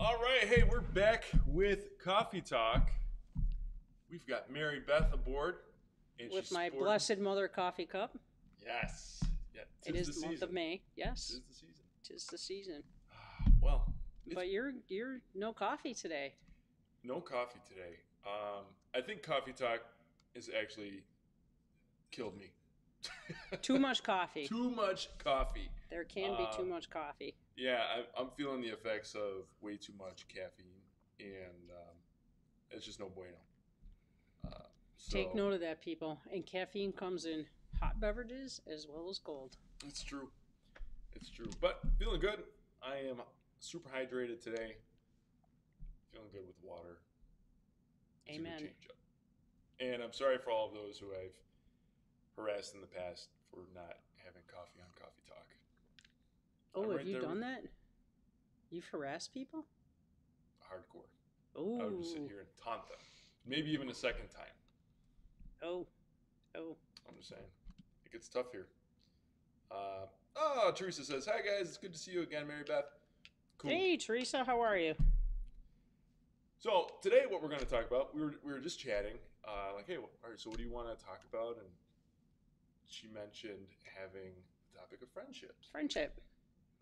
All right, hey, we're back with Coffee Talk. We've got Mary Beth aboard. And with my sporting- blessed mother coffee cup. Yes. Yeah, It is the the month of May. Yes, Tis the season. tis the season. Well, It's- But you're you're no coffee today. no coffee today. Um, I think Coffee Talk has actually killed me. Too much coffee. Too much coffee. There can be too Um, much coffee. Yeah, I, I'm feeling the effects of way too much caffeine, and um, it's just no bueno. Uh, so, Take note of that, people. And caffeine comes in hot beverages as well as cold. It's true. It's true. But feeling good. I am super hydrated today. Feeling good with water. It's Amen. change up. And I'm sorry for all of those who I've harassed in the past for not having coffee on. Oh, I'm have right you done that? You've harassed people? Hardcore. Oh. I would just sit here and taunt them. Maybe even a second time. Oh. Oh. I'm just saying. It gets tough here. Uh, oh, Teresa says, Hi guys, it's good to see you again, Mary Beth. Cool. Hey, Teresa, how are you? So today, what we're going to talk about, we were, we were just chatting, uh, like, hey, well, all right, so what do you want to talk about? And she mentioned having the topic of friendships. Friendship.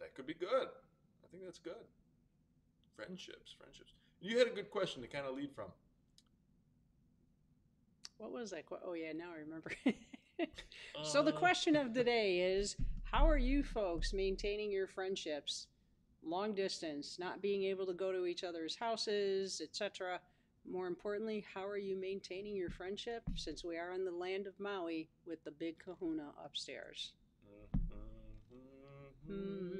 That could be good. I think that's good. Friendships, friendships. You had a good question to kind of lead from. What was that? Oh, yeah, now I remember. so, the Uh, question of the day is How are you folks maintaining your friendships long distance, not being able to go to each other's houses, etc.? More importantly, how are you maintaining your friendship since we are in the land of Maui with the big kahuna upstairs? I,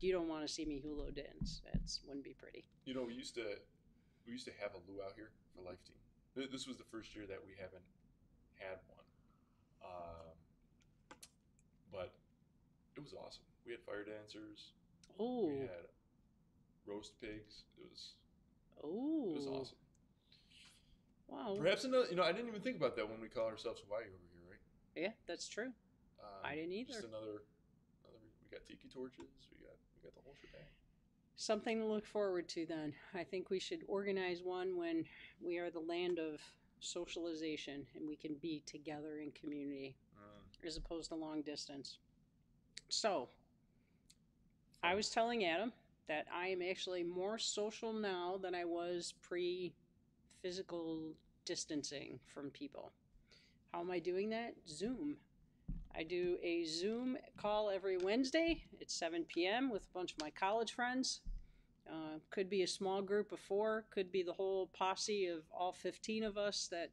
you don't want to see me hula dance. That wouldn't be pretty. You know, we used to we used to have a luau out here for Life Teen. This was the first year that we haven't had one, um, but it was awesome. We had fire dancers. Oh. We had roast pigs. It was oh, it was awesome. Wow. Perhaps another. You know, I didn't even think about that when we call ourselves Hawaii over here, right? Yeah, that's true. Um, I didn't either. Just another. Another. We got tiki torches. Got the whole shebang. Something to look forward to then. I think we should organize one when we are the land of socialization and we can be together in community Mm. as opposed to long distance. So, I was telling Adam that I am actually more social now than I was pre physical distancing from people. How am I doing that? Zoom. I do a Zoom call every Wednesday at 7 p.m. with a bunch of my college friends. Uh, could be a small group of four, could be the whole posse of all 15 of us that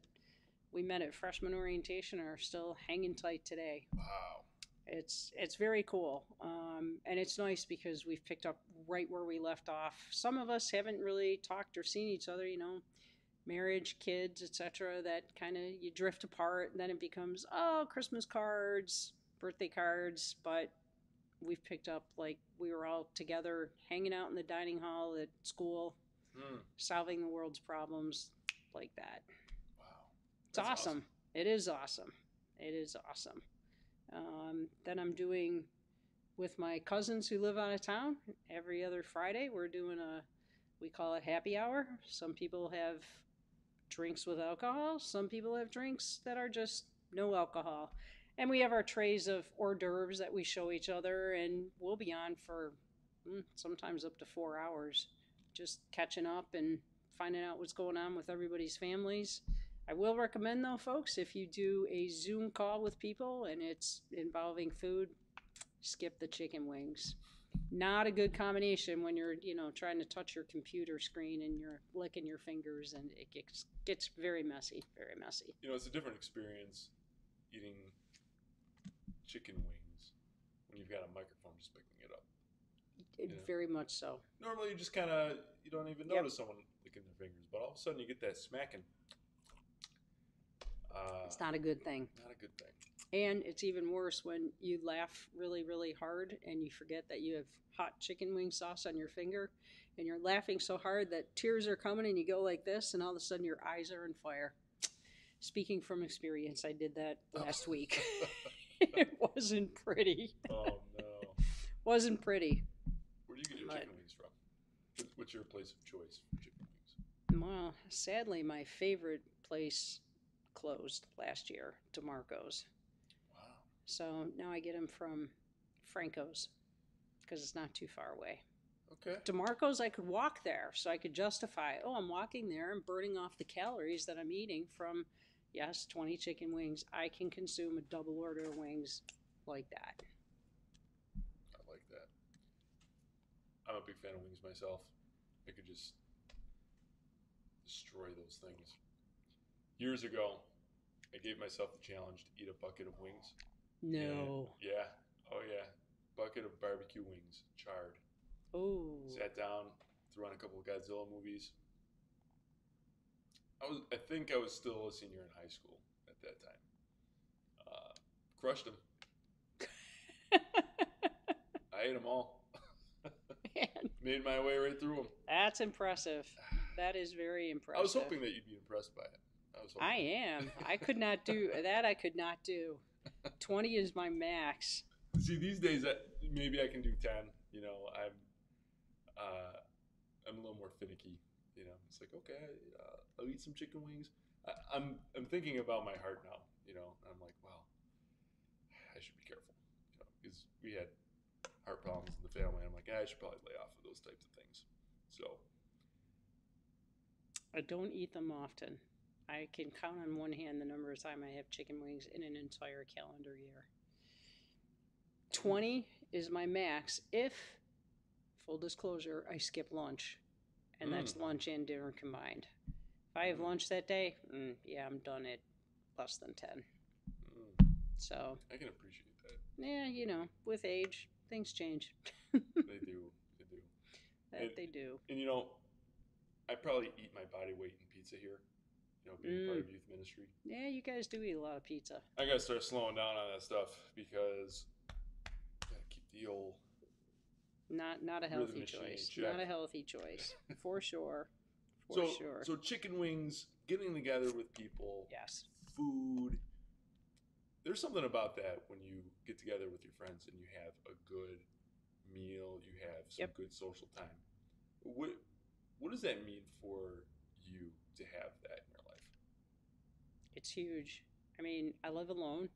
we met at freshman orientation are still hanging tight today Wow. it's it's very cool um, and it's nice because we've picked up right where we left off some of us haven't really talked or seen each other you know marriage kids etc that kind of you drift apart and then it becomes oh christmas cards birthday cards but we've picked up like we were all together hanging out in the dining hall at school Mm. solving the world's problems like that Wow. it's That's awesome. It is awesome. It is awesome. Um, then I'm doing with my cousins who live out of town every other Friday. We're doing a, we call it happy hour. Some people have drinks with alcohol. Some people have drinks that are just no alcohol. And we have our trays of hors d'oeuvres that we show each other, and we'll be on for mm, sometimes up to four hours, just catching up and finding out what's going on with everybody's families. I will recommend though, folks, if you do a Zoom call with people and it's involving food, skip the chicken wings. Not a good combination when you're, you know, trying to touch your computer screen and you're licking your fingers and it gets gets very messy, very messy. You know, it's a different experience eating chicken wings when you've got a microphone just picking it up. It, Yeah. Very much so. Normally, you just kind of you don't even Yep. notice someone licking their fingers, but all of a sudden you get that smacking. Uh, It's not a good thing. not a good thing. And it's even worse when you laugh really, really hard and you forget that you have hot chicken wing sauce on your finger and you're laughing so hard that tears are coming and you go like this and all of a sudden your eyes are on fire. Speaking from experience, I did that oh. last week. it wasn't pretty. Oh no. Wasn't pretty. Where do you get your But- chicken wings from? What's your place of choice for chicken wings? Well, sadly, my favorite place closed last year, DeMarco's. So now I get them from Franco's because it's not too far away. Okay. DeMarco's, I could walk there, so I could justify, oh, I'm walking there and burning off the calories that I'm eating from, yes, 20 chicken wings. I can consume a double order of wings like that. I like that. I'm a big fan of wings myself. I could just destroy those things. Years ago, I gave myself the challenge to eat a bucket of wings. No. And- yeah. Oh yeah. Bucket of barbecue wings, charred. Oh. Sat down, threw on a couple of Godzilla movies. I was, I think I was still a senior in high school at that time. Uh, crushed them. I ate them all. Man, Made my way right through them. that's impressive. That is very impressive. I was hoping that you'd be impressed by it. I was. I am. I could not do that. I could not do. 20 is my max. See, these days, maybe I can do ten. You know, I'm, uh, I'm a little more finicky. You know, it's like okay, uh, I'll eat some chicken wings. I, I'm, I'm thinking about my heart now. You know, I'm like, wow, I should be careful. You know, because we had heart problems in the family. I'm like, "Ah, I should probably lay off of those types of things. So, I don't eat them often. I can count on one hand the number of times I have chicken wings in an entire calendar year. 20 is my max if, full disclosure, I skip lunch. And that's lunch and dinner combined. If I have Mm. lunch that day, mm, yeah, I'm done at less than 10. mm, So, I can appreciate that. yeah, you know, with age, things change. They do. They do. that It- they do. And you know, I probably eat my body weight in pizza here. You know, being part Mm. of youth ministry. Yeah, you guys do eat a lot of pizza. I gotta start slowing down on that stuff because gotta keep the old. Not not a healthy choice. Not a healthy choice. For sure. For so sure. so chicken wings, getting together with people, yes. food. There's something about that when you get together with your friends and you have a good meal, you have some Yep. good social time. What what does that mean for you to have that in your life? It's huge. I mean, I live alone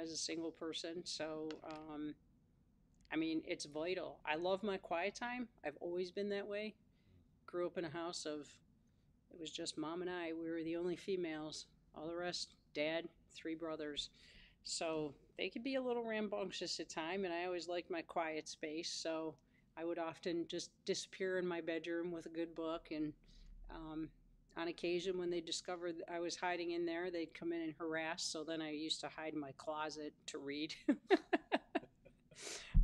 as a single person, so um I mean, it's vital. I love my quiet time. I've always been that way. Grew up in a house of it was just mom and I. We were the only females. All the rest, dad, three brothers. So they could be a little rambunctious at time, and I always liked my quiet space. So I would often just disappear in my bedroom with a good book, and um, on occasion when they discovered I was hiding in there, they'd come in and harass. So then I used to hide in my closet to read.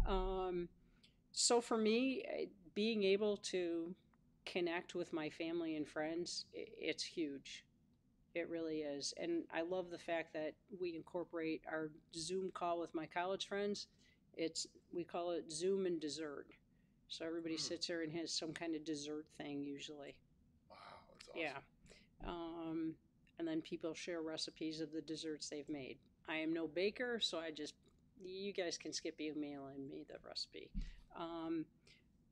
um, so for me, eh, being able to connect with my family and friends, it's huge. It really is. And I love the fact that we incorporate our Zoom call with my college friends. It's we call it Zoom and dessert. So everybody Hmm. sits there and has some kind of dessert thing usually. Wow, that's awesome. Yeah. Um, and then people share recipes of the desserts they've made. I am no baker, so I just you guys can skip emailing me the recipe. Um,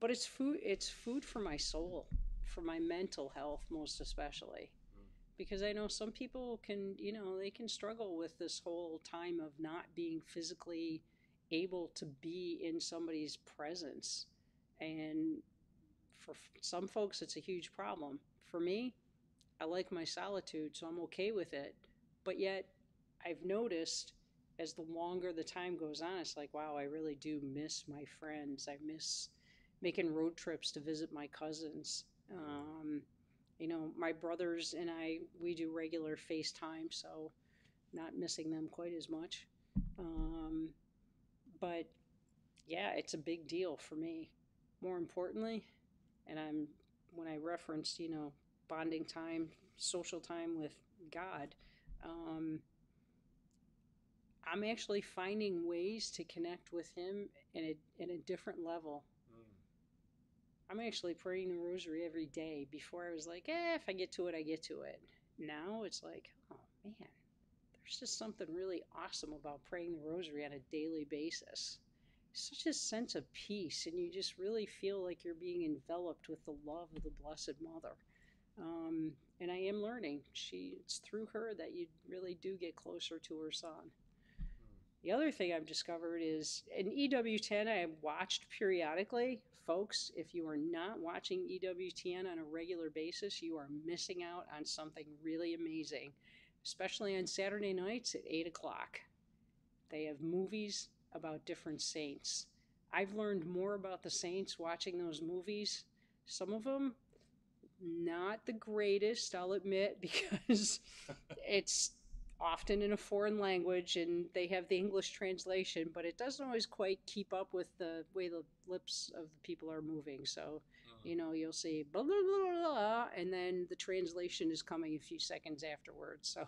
but it's food. It's food for my soul, for my mental health, most especially, Mm. because I know some people can, you know, they can struggle with this whole time of not being physically able to be in somebody's presence, and for some folks, it's a huge problem. For me, I like my solitude, so I'm okay with it. But yet, I've noticed as the longer the time goes on, it's like, wow, I really do miss my friends. I miss making road trips to visit my cousins. Um, you know, my brothers and I, we do regular FaceTime, so not missing them quite as much. Um, but yeah, it's a big deal for me. More importantly, and I'm when I referenced, you know, bonding time, social time with God, um, I'm actually finding ways to connect with Him in a in a different level. Mm. I'm actually praying the rosary every day. Before I was like, eh, if I get to it, I get to it. Now it's like, oh man, there's just something really awesome about praying the rosary on a daily basis. Such a sense of peace, and you just really feel like you're being enveloped with the love of the Blessed Mother. Um, and I am learning. She, it's through her that you really do get closer to her son. The other thing I've discovered is an EWTN I have watched periodically. Folks, if you are not watching EWTN on a regular basis, you are missing out on something really amazing, especially on Saturday nights at 8 o'clock. They have movies about different saints. I've learned more about the saints watching those movies. Some of them, not the greatest, I'll admit, because it's often in a foreign language and they have the English translation, but it doesn't always quite keep up with the way the lips of the people are moving. So, Mm. you know, you'll see blah, blah, blah, blah, and then the translation is coming a few seconds afterwards.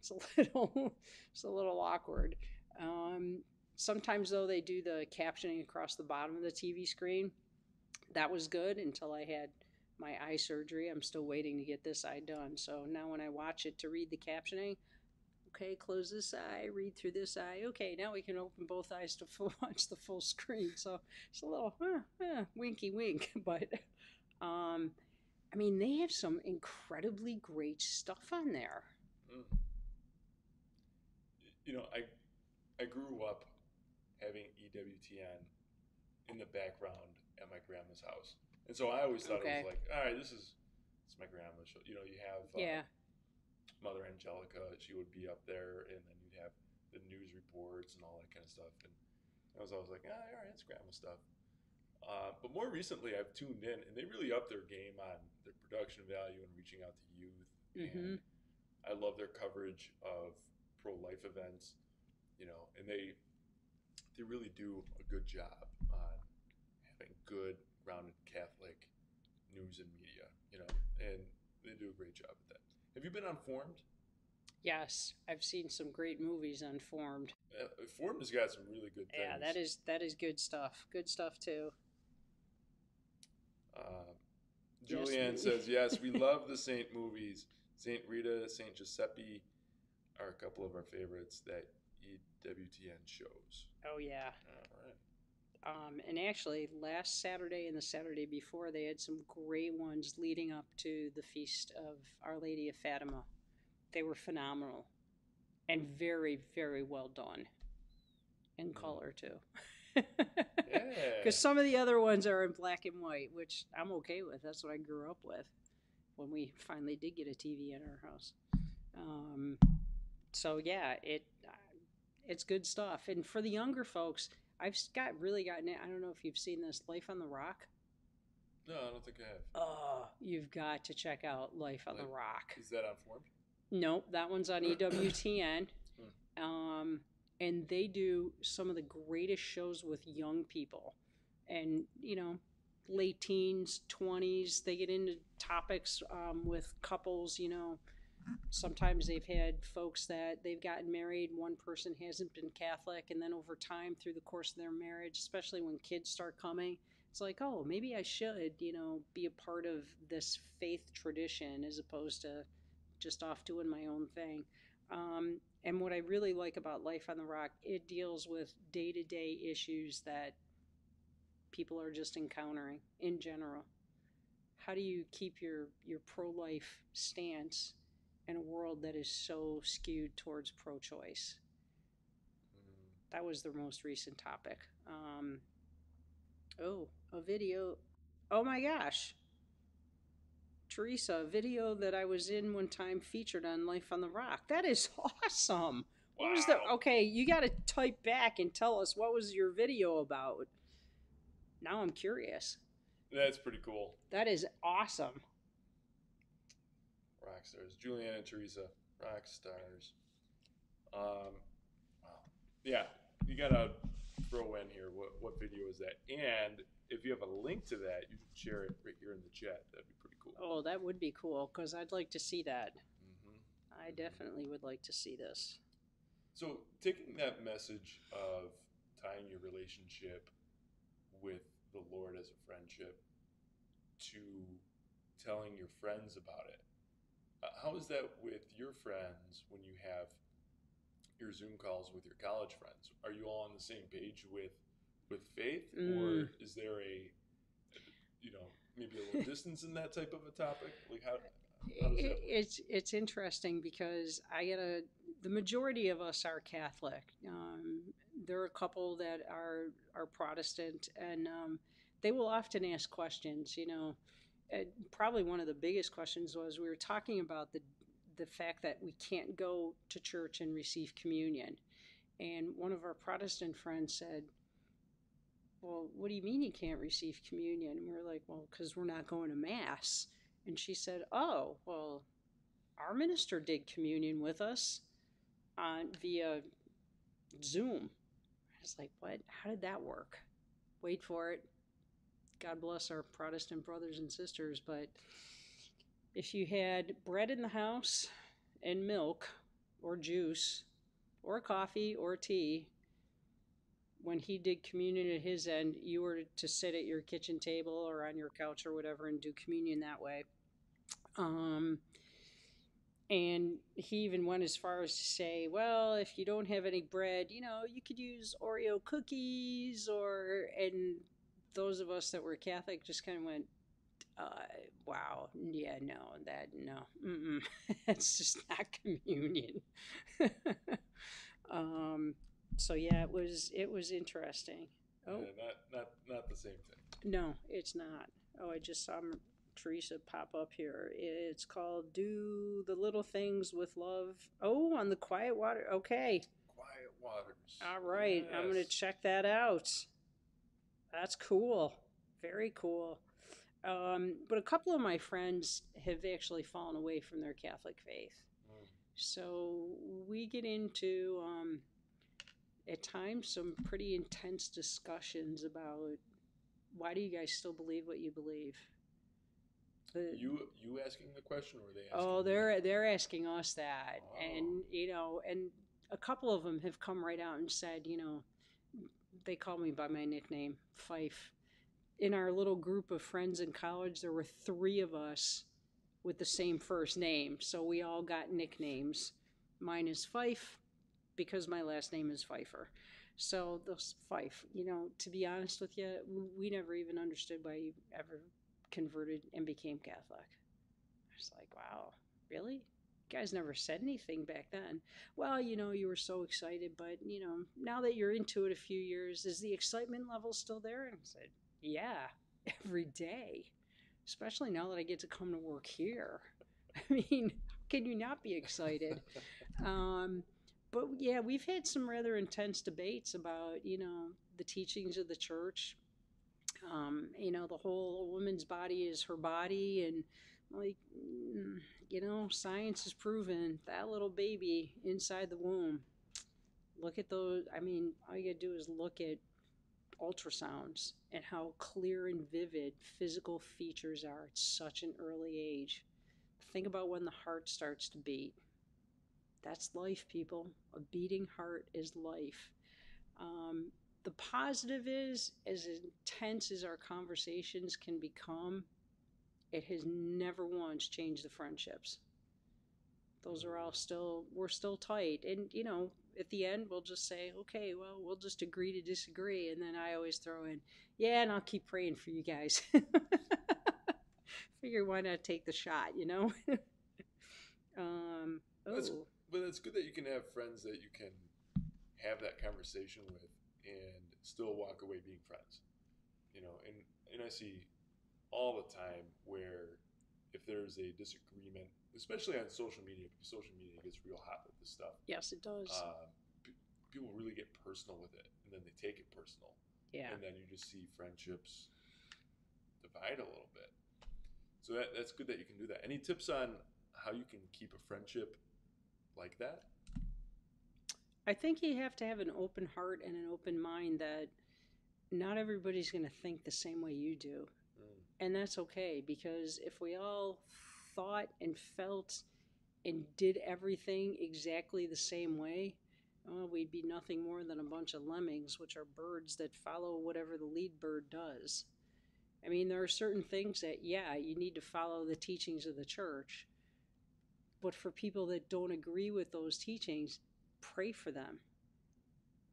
So it's a little, it's a little awkward. Um, sometimes though, they do the captioning across the bottom of the TV screen. That was good until I had my eye surgery. I'm still waiting to get this eye done. So now when I watch it to read the captioning, okay, close this eye, read through this eye. Okay, now we can open both eyes to full, watch the full screen. So it's a little huh, huh, winky wink, but um, I mean they have some incredibly great stuff on there. Mm. You know, I I grew up having EWTN in the background at my grandma's house, and so I always thought Okay. it was like, all right, this is it's my grandma's show. You know, you have uh, Yeah, Mother Angelica, she would be up there, and then you'd have the news reports and all that kind of stuff. And I was always like, ah, all right, it's grandma stuff. Uh, but more recently, I've tuned in, and they really upped their game on their production value and reaching out to youth. Mhm. And I love their coverage of pro-life events, you know, and they they really do a good job on having good, rounded Catholic news and media, you know, and they do a great job at that. Have you been on Formed? yes, I've seen some great movies on Formed. Uh, Formed has got some really good things. Yeah, that is that is good stuff. Good stuff too. Uh, Julianne we- says, yes, we love the Saint movies. Saint Rita, Saint Giuseppe are a couple of our favorites that EWTN shows. Oh yeah. All right. Um, and actually, last Saturday and the Saturday before, they had some great ones leading up to the feast of Our Lady of Fatima. They were phenomenal and very, very well done. In color, too. Yeah. Because some of the other ones are in black and white, which I'm okay with. That's what I grew up with when we finally did get a TV in our house. Um, so yeah, it it's good stuff. And for the younger folks, I've got really gotten it. I don't know if you've seen this Life on the Rock. No, I don't think I have. Oh, you've got to check out Life on the Rock. Is that on Formed? Nope, that one's on EWTN. Um, and they do some of the greatest shows with young people. And, you know, late teens, 20s, they get into topics um, with couples, you know. Sometimes they've had folks that they've gotten married, one person hasn't been Catholic, and then over time through the course of their marriage, especially when kids start coming, it's like, oh, maybe I should, you know, be a part of this faith tradition as opposed to just off doing my own thing. Um, and what I really like about Life on the Rock, it deals with day to day issues that people are just encountering in general. How do you keep your, your pro life stance in a world that is so skewed towards pro choice? Mm. That was the most recent topic. Um, oh, a video. Oh my gosh. Teresa, a video that I was in one time featured on Life on the Rock. That is awesome. What was the okay? You got to type back and tell us what was your video about. Now I'm curious. That's pretty cool. That is awesome. Rock stars. Julianne and Teresa, rock stars. Um, wow. Yeah, you gotta throw in here what, what video is that, and if you have a link to that, you should share it right here in the chat. That'd be pretty cool. Oh, that would be cool because I'd like to see that. hmm I definitely would like to see this. So taking that message of tying your relationship with the Lord as a friendship to telling your friends about it. Uh, how is that with your friends when you have your Zoom calls with your college friends, are you all on the same page with with faith, Mm. or is there a you know maybe a little distance in that type of a topic? Like how how does that It- it's it's interesting because I get a the majority of us are Catholic. Um, there are a couple that are are Protestant, and um, they will often ask questions. You know, and probably one of the biggest questions was we were talking about the the fact that we can't go to church and receive communion, and one of our Protestant friends said. Well, what do you mean you can't receive communion? And we are like, well, because we're not going to mass. And she said, "Oh, well, our minister did communion with us on via Zoom." I was like, "What? How did that work?" Wait for it. God bless our Protestant brothers and sisters, but if you had bread in the house and milk or juice or coffee or tea, when he did communion at his end, you were to sit at your kitchen table or on your couch or whatever and do communion that way. Um, and he even went as far as to say, well, if you don't have any bread, you know, you could use Oreo cookies or, and those of us that were Catholic just kind of went, uh, wow, yeah, no, that, no, mm-mm. that's just not communion. um, so yeah, it was, it was interesting. Oh, Yeah, not not not the same thing. no, it's not. Oh, I just saw Teresa pop up here. It's called Do the Little Things with Love. Oh, on the Quiet Water. Okay. Quiet waters. All right. I'm going to check that out. That's cool. Very cool. Um, but a couple of my friends have actually fallen away from their Catholic faith. Mm. So we get into, um, at times, some pretty intense discussions about why do you guys still believe what you believe? The- You you asking the question or are they asking? Oh, they're they're asking us that, Oh. and you know, and a couple of them have come right out and said, you know, they call me by my nickname, Fife. In our little group of friends in college, there were three of us with the same first name, so we all got nicknames. Mine is Fife because my last name is Pfeiffer. So those Fife, you know, to be honest with you, we never even understood why you ever converted and became Catholic. I was like, wow, really? Guys never said anything back then. Well, you know, you were so excited, but, you know, now that you're into it a few years, is the excitement level still there? And I said, yeah, every day, especially now that I get to come to work here. I mean, can you not be excited? um, but yeah, we've had some rather intense debates about, you know, the teachings of the church. Um, you know, the whole woman's body is her body, and like, mm, you know, science has proven that little baby inside the womb. Look at those. I mean, all you gotta do is look at ultrasounds and how clear and vivid physical features are at such an early age. Think about when the heart starts to beat. That's life, people. A beating heart is life. Um, the positive is, as intense as our conversations can become, it has never once changed the friendships. Those are all still, we're still tight. And, you know, at the end, we'll just say, okay, well, we'll just agree to disagree. And then I always throw in, yeah, and I'll keep praying for you guys. Figure why not take the shot, you know? um, That's- oh, But it's good that you can have friends that you can have that conversation with and still walk away being friends. You know, and and I see all the time where if there's a disagreement, especially on social media, because social media gets real hot with this stuff. yes, it does. Um, p- people really get personal with it, and then they take it personal, yeah. and then you just see friendships divide a little bit. So that, that's good that you can do that. Any tips on how you can keep a friendship like that? I think you have to have an open heart and an open mind that not everybody's going to think the same way you do. And that's okay because if we all thought and felt and did everything exactly the same way, well, we'd be nothing more than a bunch of lemmings, which are birds that follow whatever the lead bird does. I mean, there are certain things that, yeah, you need to follow the teachings of the church. But for people that don't agree with those teachings, pray for them.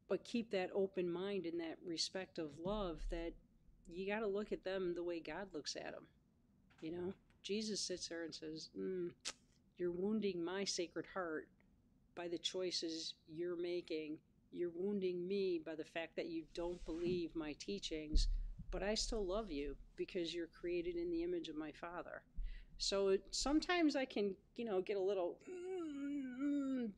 But keep that open mind and that respect of love that you got to look at them the way God looks at them. You know, Jesus sits there and says, mm, You're wounding my sacred heart by the choices you're making. You're wounding me by the fact that you don't believe my teachings, but I still love you because you're created in the image of my Father. So sometimes I can, you know, get a little mm,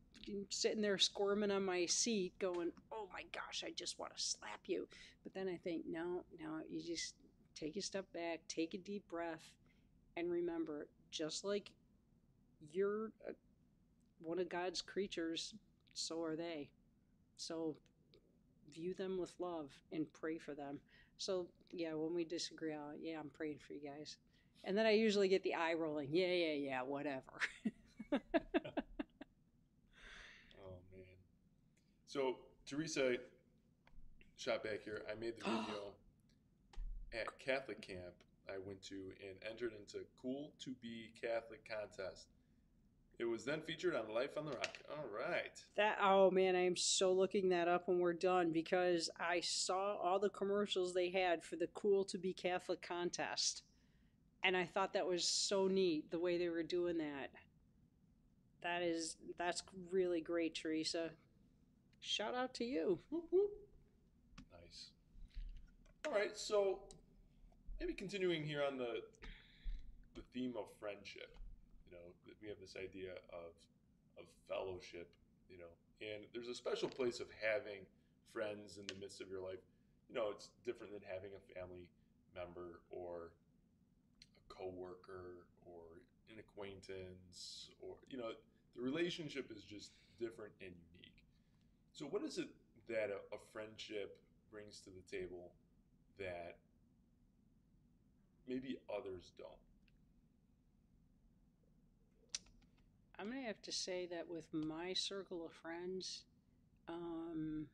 sitting there squirming on my seat, going, "Oh my gosh, I just want to slap you." But then I think, no, no, you just take a step back, take a deep breath, and remember, just like you're a, one of God's creatures, so are they. So view them with love and pray for them. So yeah, when we disagree, I'll, yeah, I'm praying for you guys. And then I usually get the eye rolling. Yeah, yeah, yeah, whatever. oh man. So Teresa shot back here. I made the video at Catholic camp I went to and entered into Cool to Be Catholic contest. It was then featured on Life on the Rock. All right. That oh man, I am so looking that up when we're done because I saw all the commercials they had for the Cool to Be Catholic contest. And I thought that was so neat the way they were doing that. That is that's really great, Teresa. Shout out to you. Nice. All right, so maybe continuing here on the the theme of friendship. You know, we have this idea of of fellowship. You know, and there's a special place of having friends in the midst of your life. You know, it's different than having a family member or a coworker or an acquaintance or you know the relationship is just different and. So, what is it that a, a friendship brings to the table that maybe others don't? I'm gonna have to say that with my circle of friends, um,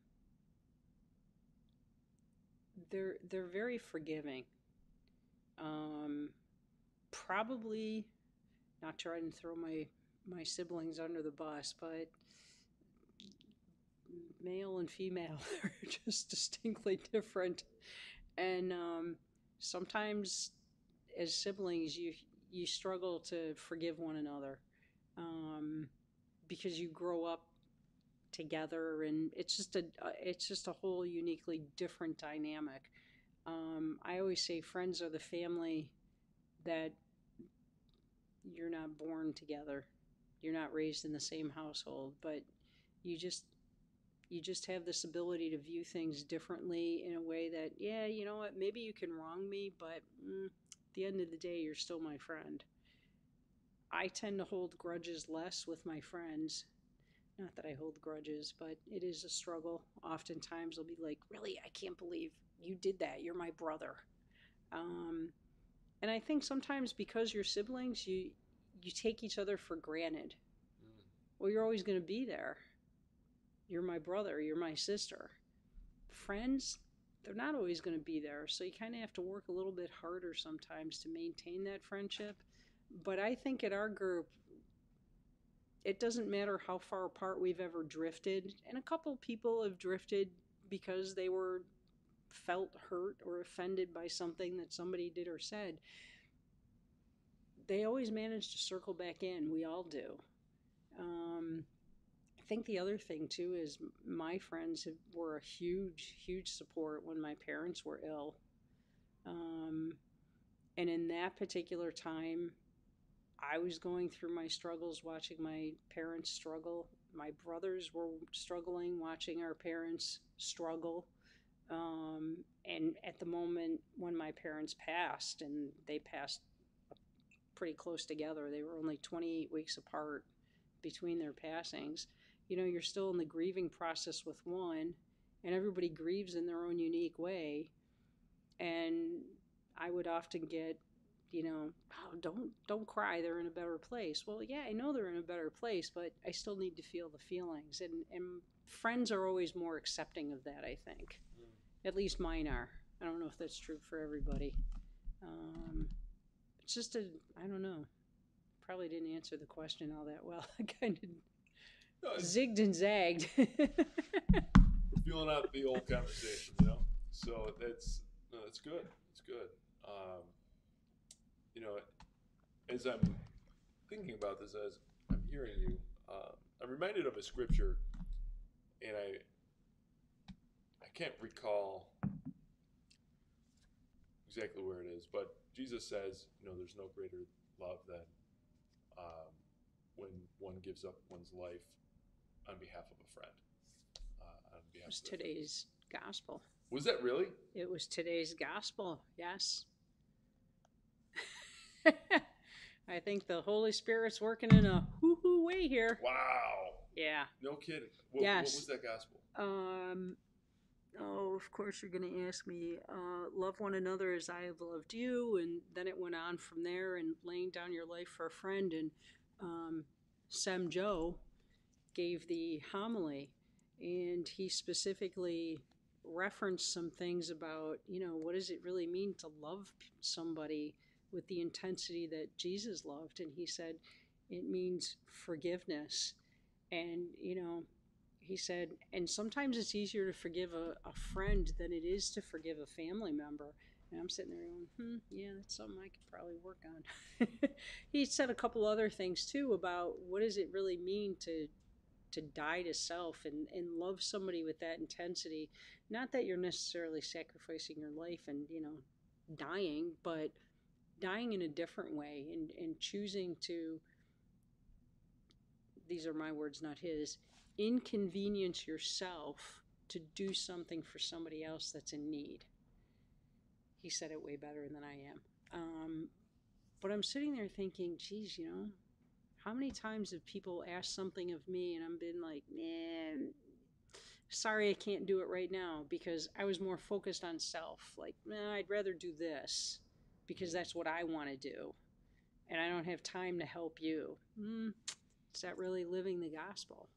they're they're very forgiving. Um, probably not trying to throw my my siblings under the bus, but male and female are just distinctly different, and um, sometimes as siblings you you struggle to forgive one another um, because you grow up together and it's just a it's just a whole uniquely different dynamic. Um, i always say friends are the family that you're not born together. You're not raised in the same household but you just you just have this ability to view things differently in a way that yeah you know what maybe you can wrong me but mm, at the end of the day you're still my friend. I tend to hold grudges less with my friends. Not that i hold grudges but it is a struggle. Oftentimes i'll be like really? I can't believe you did that. You're my brother. Um, and i think sometimes because you're siblings you you take each other for granted. Mm. well you're always going to be there you're my brother, you're my sister. Friends, they're not always going to be there. So you kind of have to work a little bit harder sometimes to maintain that friendship. But I think at our group, it doesn't matter how far apart we've ever drifted. And a couple people have drifted because they were felt hurt or offended by something that somebody did or said. They always manage to circle back in. We all do. Um, think the other thing too is my friends were a huge, huge support when my parents were ill. Um, and in that particular time, I was going through my struggles watching my parents struggle. My brothers were struggling watching our parents struggle. Um, and at the moment when my parents passed, and they passed pretty close together, they were only 28 weeks apart between their passings you know, you're still in the grieving process with one, and everybody grieves in their own unique way. And I would often get, you know, oh, don't don't cry. They're in a better place. Well, yeah, I know they're in a better place, but I still need to feel the feelings. And and friends are always more accepting of that. I think, mm. at least mine are. I don't know if that's true for everybody. Um, it's just a I don't know. Probably didn't answer the question all that well. I kind of zigged and zagged. we're feeling out the old conversation, you know. So that's no, that's good. It's good. Um, you know, as I'm thinking about this, as I'm hearing you, uh, I'm reminded of a scripture, and I I can't recall exactly where it is, but Jesus says, you know, there's no greater love than um, when one gives up one's life on behalf of a friend. Uh, on it was of their- today's gospel. Was that really? It was today's gospel. Yes. I think the Holy Spirit's working in a hoo hoo way here. Wow. Yeah. No kidding. What, Yes. what was that gospel? Um, oh, of course you're going to ask me. Uh, love one another as I have loved you, and then it went on from there. And laying down your life for a friend, and um, Sem Joe gave the homily, and he specifically referenced some things about you know what does it really mean to love somebody with the intensity that Jesus loved, and he said it means forgiveness, and you know he said, and sometimes it's easier to forgive a, a friend than it is to forgive a family member. And I'm sitting there going, hmm, yeah, that's something I could probably work on. he said a couple other things too about what does it really mean to to die to self and, and love somebody with that intensity. Not that you're necessarily sacrificing your life and, you know, dying, but dying in a different way and, and choosing to these are my words, not his, inconvenience yourself to do something for somebody else that's in need. He said it way better than I am. Um, but I'm sitting there thinking, geez, you know, how many times have people asked something of me and I've been like, man, sorry I can't do it right now because I was more focused on self. Like, nah, I'd rather do this because that's what I want to do. And I don't have time to help you. Mm, is that really living the gospel?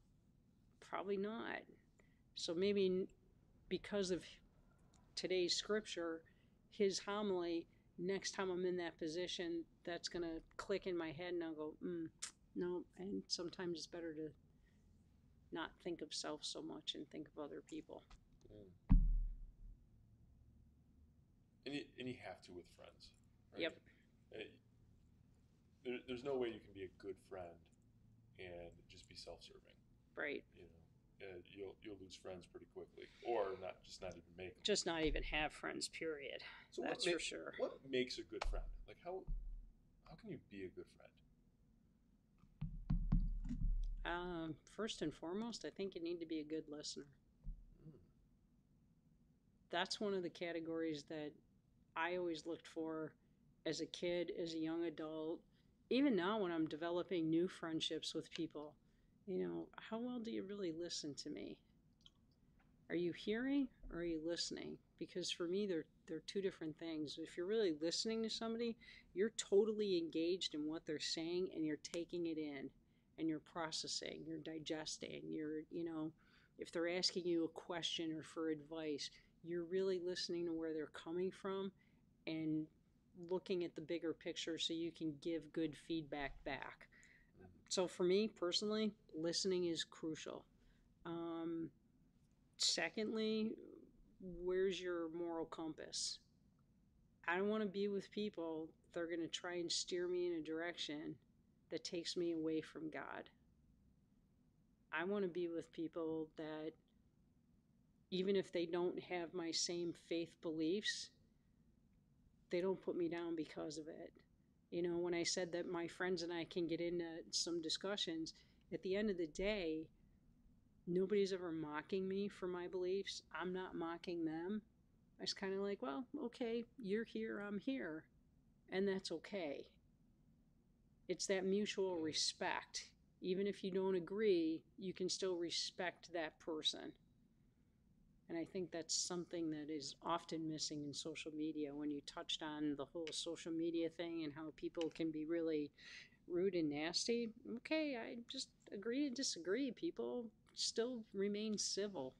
Probably not. So maybe because of today's scripture, his homily, next time I'm in that position, that's going to click in my head and I'll go, mm, no. And sometimes it's better to not think of self so much and think of other people. And you, and you have to with friends. Right? Yep. Uh, There, there's no way you can be a good friend and just be self-serving. Right. You know, uh, you'll you'll lose friends pretty quickly, or not just not even make them. Just not even have friends, period. So That's what for sure. What makes a good friend? Like how how can you be a good friend? Um, first and foremost, I think you need to be a good listener. Mm. that's one of the categories that I always looked for as a kid, as a young adult, even now when I'm developing new friendships with people. You know, how well do you really listen to me? Are you hearing or are you listening? Because for me, they're they're two different things. If you're really listening to somebody, you're totally engaged in what they're saying and you're taking it in and you're processing, you're digesting, you're, you know, if they're asking you a question or for advice, you're really listening to where they're coming from and looking at the bigger picture so you can give good feedback back. So for me personally, listening is crucial. Um, secondly, where's your moral compass? I don't want to be with people that are going to try and steer me in a direction that takes me away from God. I want to be with people that, even if they don't have my same faith beliefs, they don't put me down because of it. You know, when I said that my friends and I can get into some discussions, at the end of the day, nobody's ever mocking me for my beliefs. I'm not mocking them. I was kind of like, well, okay, you're here, I'm here, and that's okay. It's that mutual respect. Even if you don't agree, you can still respect that person. And I think that's something that is often missing in social media when you touched on the whole social media thing and how people can be really rude and nasty. Okay, I just agree to disagree. People still remain civil.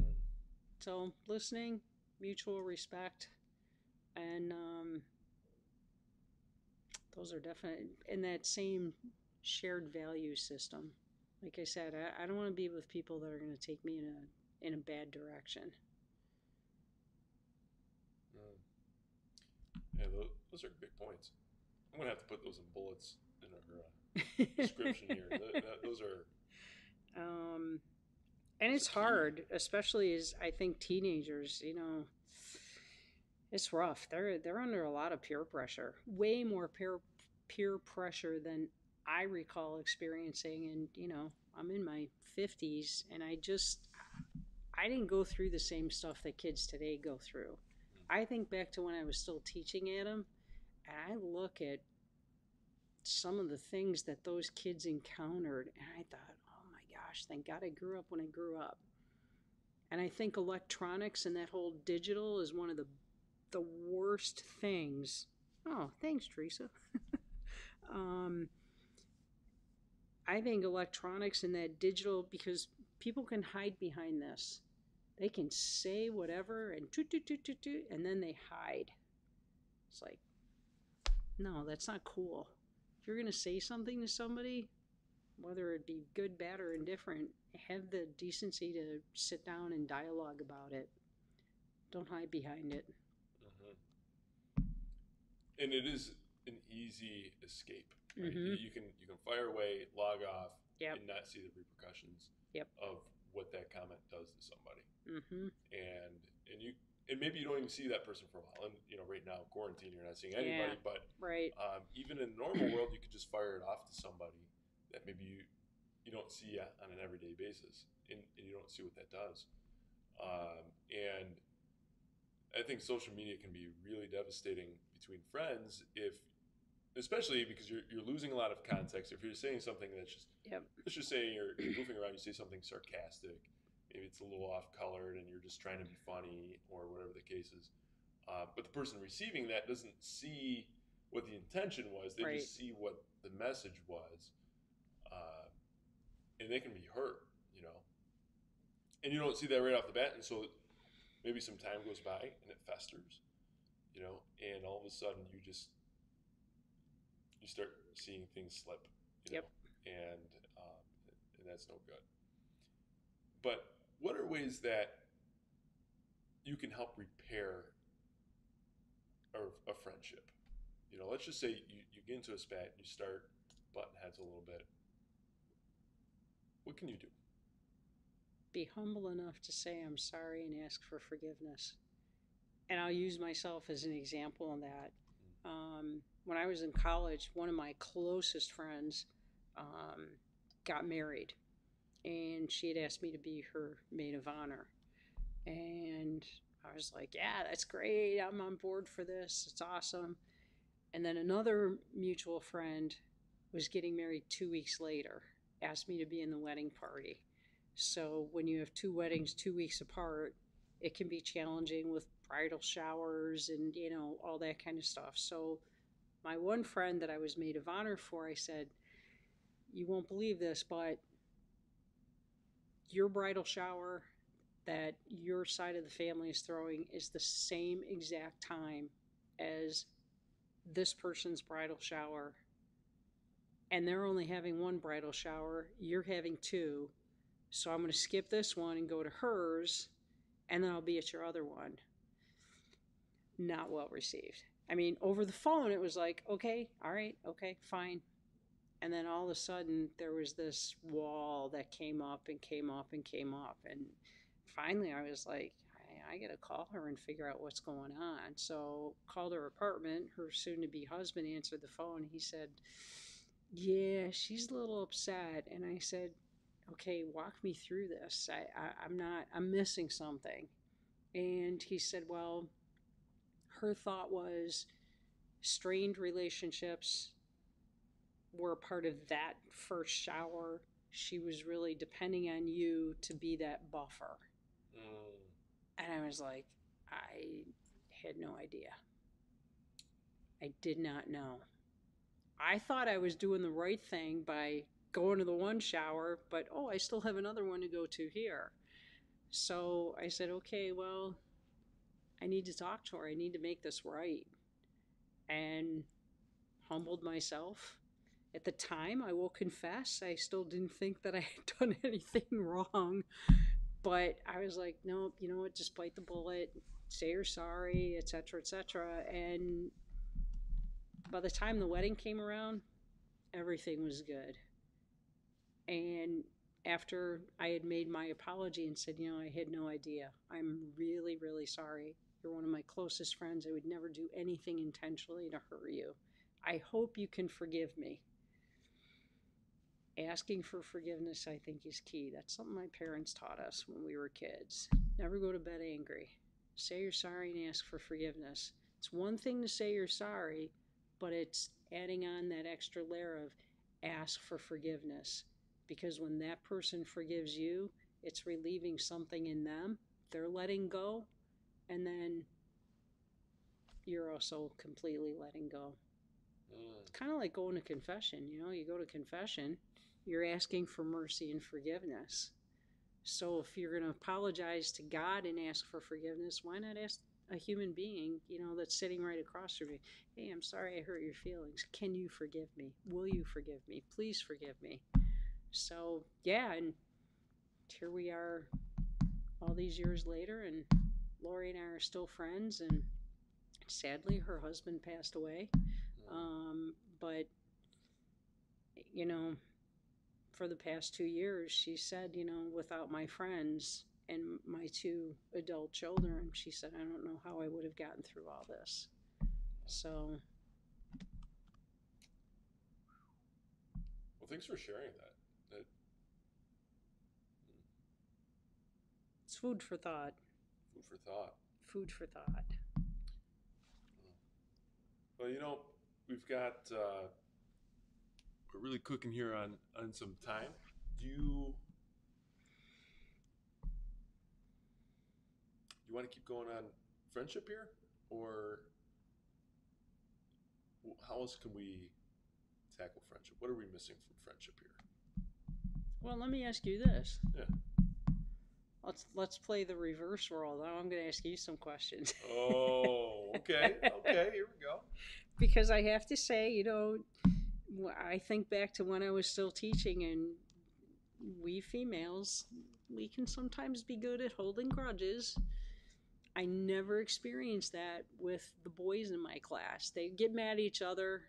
Mm. So, listening, mutual respect, and um, those are definite in that same shared value system. like I said, I, I don't want to be with people that are going to take me in a in a bad direction. Mm. Yeah, those, those are big points. I'm gonna have to put those in bullets in our uh, description here. Th- that- those are Um, and It's it's a key. hard, especially as I think teenagers. You know, it's rough. They're they're under a lot of peer pressure, way more peer peer pressure than I recall experiencing. And you know, I'm in my fifties, and I just I didn't go through the same stuff that kids today go through. Mm. I think back to when I was still teaching at them, and I look at some of the things that those kids encountered, and I thought, oh my gosh, thank God I grew up when I grew up. And I think electronics and that whole digital is one of the the worst things. Oh, thanks, Teresa. um, I think electronics and that digital because people can hide behind this. They can say whatever and toot toot toot toot toot, and then they hide. It's like, no, that's not cool. If you're gonna say something to somebody, whether it be good, bad, or indifferent, have the decency to sit down and dialogue about it. Don't hide behind it. And it is an easy escape. Right? You, Mhm. you can you can fire away, log off, Yep. and not see the repercussions Yep. of what that comment does to somebody. Mm-hmm. And and you and maybe you don't even see that person for a while. And you know, right now quarantine, you're not seeing anybody. Yeah. But Right. um, even in the normal world, you could just fire it off to somebody that maybe you you don't see on an everyday basis, and, and you don't see what that does. Um, and I think social media can be really devastating between friends if, especially because you're, you're losing a lot of context. If you're saying something that's just, Yep. let's just say you're, you're goofing around, you say something sarcastic, maybe it's a little off colored and you're just trying to be funny or whatever the case is. Uh, but the person receiving that doesn't see what the intention was, they Right. just see what the message was. Uh, and they can be hurt, you know. And you don't see that right off the bat, and so maybe some time goes by and it festers, you know, and all of a sudden you just you start seeing things slip, you Yep. know, and um, and that's no good. But what are ways that you can help repair a, a friendship? You know, let's just say you, you get into a spat and you start butting heads a little bit. What can you do? Be humble enough to say I'm sorry and ask for forgiveness. And I'll use myself as an example on that. Um, when I was in college, one of my closest friends um, got married, and she had asked me to be her maid of honor. And I was like, "Yeah, that's great. I'm on board for this. It's awesome." And then another mutual friend was getting married two weeks later, asked me to be in the wedding party. So when you have two weddings two weeks apart, it can be challenging with bridal showers and you know all that kind of stuff. So my one friend that I was maid of honor for, I said, "You won't believe this, but your bridal shower that your side of the family is throwing is the same exact time as this person's bridal shower. And they're only having one bridal shower. You're having two. So i'm going to skip this one and go to hers and then i'll be at your other one not well received. I mean over the phone it was like okay all right okay fine. And then all of a sudden there was this wall that came up and came up and came up. And finally i was like I, I gotta call her and figure out what's going on. So called her apartment. Her soon-to-be husband answered the phone. He said yeah she's a little upset. And i said okay walk me through this. I, I i'm not i'm missing something. And he said well her thought was strained relationships were part of that first shower. She was really depending on you to be that buffer. Mm, and i was like i had no idea. I did not know. I thought i was doing the right thing by going to the one shower but oh i still have another one to go to here. So i said okay well i need to talk to her i need to make this right and humbled myself At the time, I will confess, I still didn't think that I had done anything wrong. But I was like, nope, you know what, just bite the bullet, say you're sorry, etc., etc. And by the time the wedding came around, everything was good. And after I had made my apology and said, you know, I had no idea. I'm really, really sorry. You're one of my closest friends. I would never do anything intentionally to hurt you. I hope you can forgive me. Asking for forgiveness, I think, is key. That's something my parents taught us when we were kids. Never go to bed angry. Say you're sorry and ask for forgiveness. It's one thing to say you're sorry, but it's adding on that extra layer of ask for forgiveness because when that person forgives you, it's relieving something in them. They're letting go, and then you're also completely letting go. Mm. It's kind of like going to confession. You know, you go to confession, you're asking for mercy and forgiveness. So if you're going to apologize to God and ask for forgiveness, why not ask a human being, you know, that's sitting right across from you? Hey, I'm sorry I hurt your feelings. Can you forgive me? Will you forgive me? Please forgive me. So, yeah, and here we are all these years later, and Lori and I are still friends, and sadly, her husband passed away. Mm. Um, but, you know, for the past two years, she said, you know, without my friends and my two adult children, she said, I don't know how I would have gotten through all this. So, Well, thanks for sharing that. That it's food for thought. Food for thought. Food for thought. Well, you know, we've got uh, we're really cooking here on on some time. Do you you want to keep going on friendship here, or how else can we tackle friendship? What are we missing from friendship here? Well, let me ask you this. Yeah. Let's let's play the reverse role. Oh, now I'm going to ask you some questions. Oh, okay, okay. Here we go. because I have to say, you know, I think back to when I was still teaching, and we females, we can sometimes be good at holding grudges. I never experienced that with the boys in my class. They get mad at each other.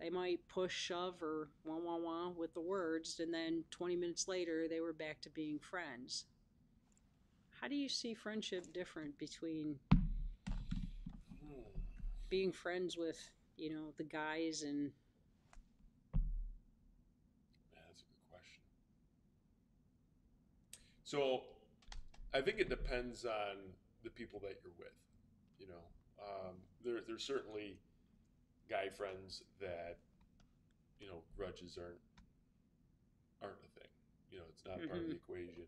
They might push, shove, or wah wah wah with the words, and then 20 minutes later, they were back to being friends. How do you see friendship different between being friends with you know the guys and Yeah, that's a good question. So, I think it depends on the people that you're with. You know, um, there there's certainly guy friends that you know grudges aren't aren't a thing. You know, it's not part of the equation.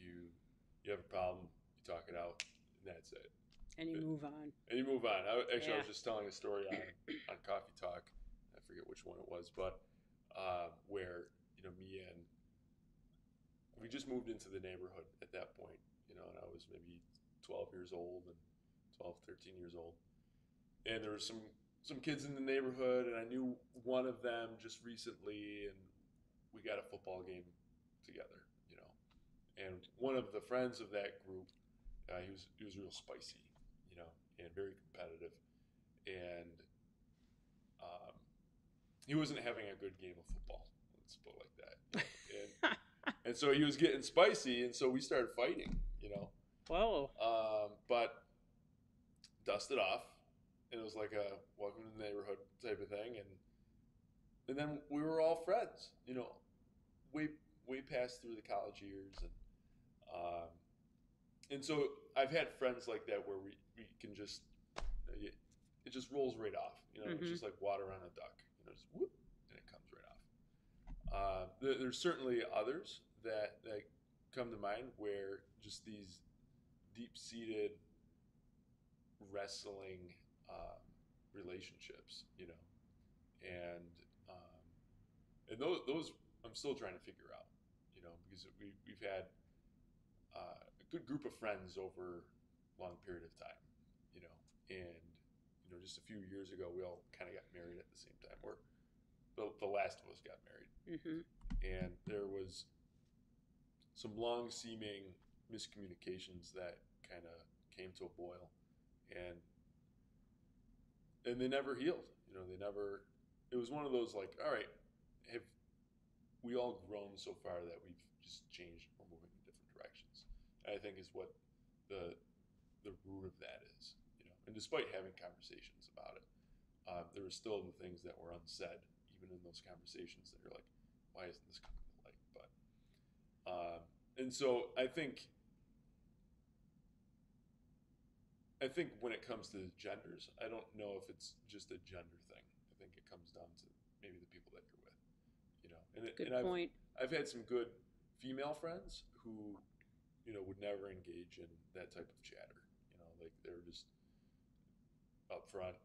You you have a problem, you talk it out, and that's it. and you move on And you move on. I, actually, I was just telling a story on, on Coffee Talk. I forget which one it was, but uh, where you know me and we just moved into the neighborhood at that point. You know, and I was maybe 12 years old and 12, 13 years old, and there was some some kids in the neighborhood, and I knew one of them just recently, and we got a football game together. And one of the friends of that group, uh, he was he was real spicy you know, and very competitive. And um, he wasn't having a good game of football. Let's put it like that. you know. And, and so he was getting spicy, and so we started fighting, you know. whoa Um, but dusted off, and it was like a welcome to the neighborhood type of thing, and and then we were all friends, you know, We way past through the college years, and um, and so I've had friends like that where we we can just it, it just rolls right off, you know, Mhm. it's just like water on a duck, you know, just whoop, and it comes right off. Uh, there, there's certainly others that that come to mind where just these deep-seated wrestling um, relationships, you know, and um, and those those I'm still trying to figure out, you know, because we we've had uh, a good group of friends over a long period of time, you know, and you know just a few years ago we all kind of got married at the same time. We're the, the last of us got married, Mm-hmm. and there was some long seeming miscommunications that kind of came to a boil, and and they never healed. You know, they never. It was one of those like, all right, have we all grown so far that we've just changed, we're moving in different directions. And I think is what the the root of that is. You know, and despite having conversations about it, uh, there were still the things that were unsaid, even in those conversations that you're like, why isn't this coming to light? But um, and so I think I think when it comes to genders, I don't know if it's just a gender thing. I think it comes down to maybe the people that you're with, you know. And, Good and I've. I've had some good female friends who, you know, would never engage in that type of chatter. You know, like they're just up front,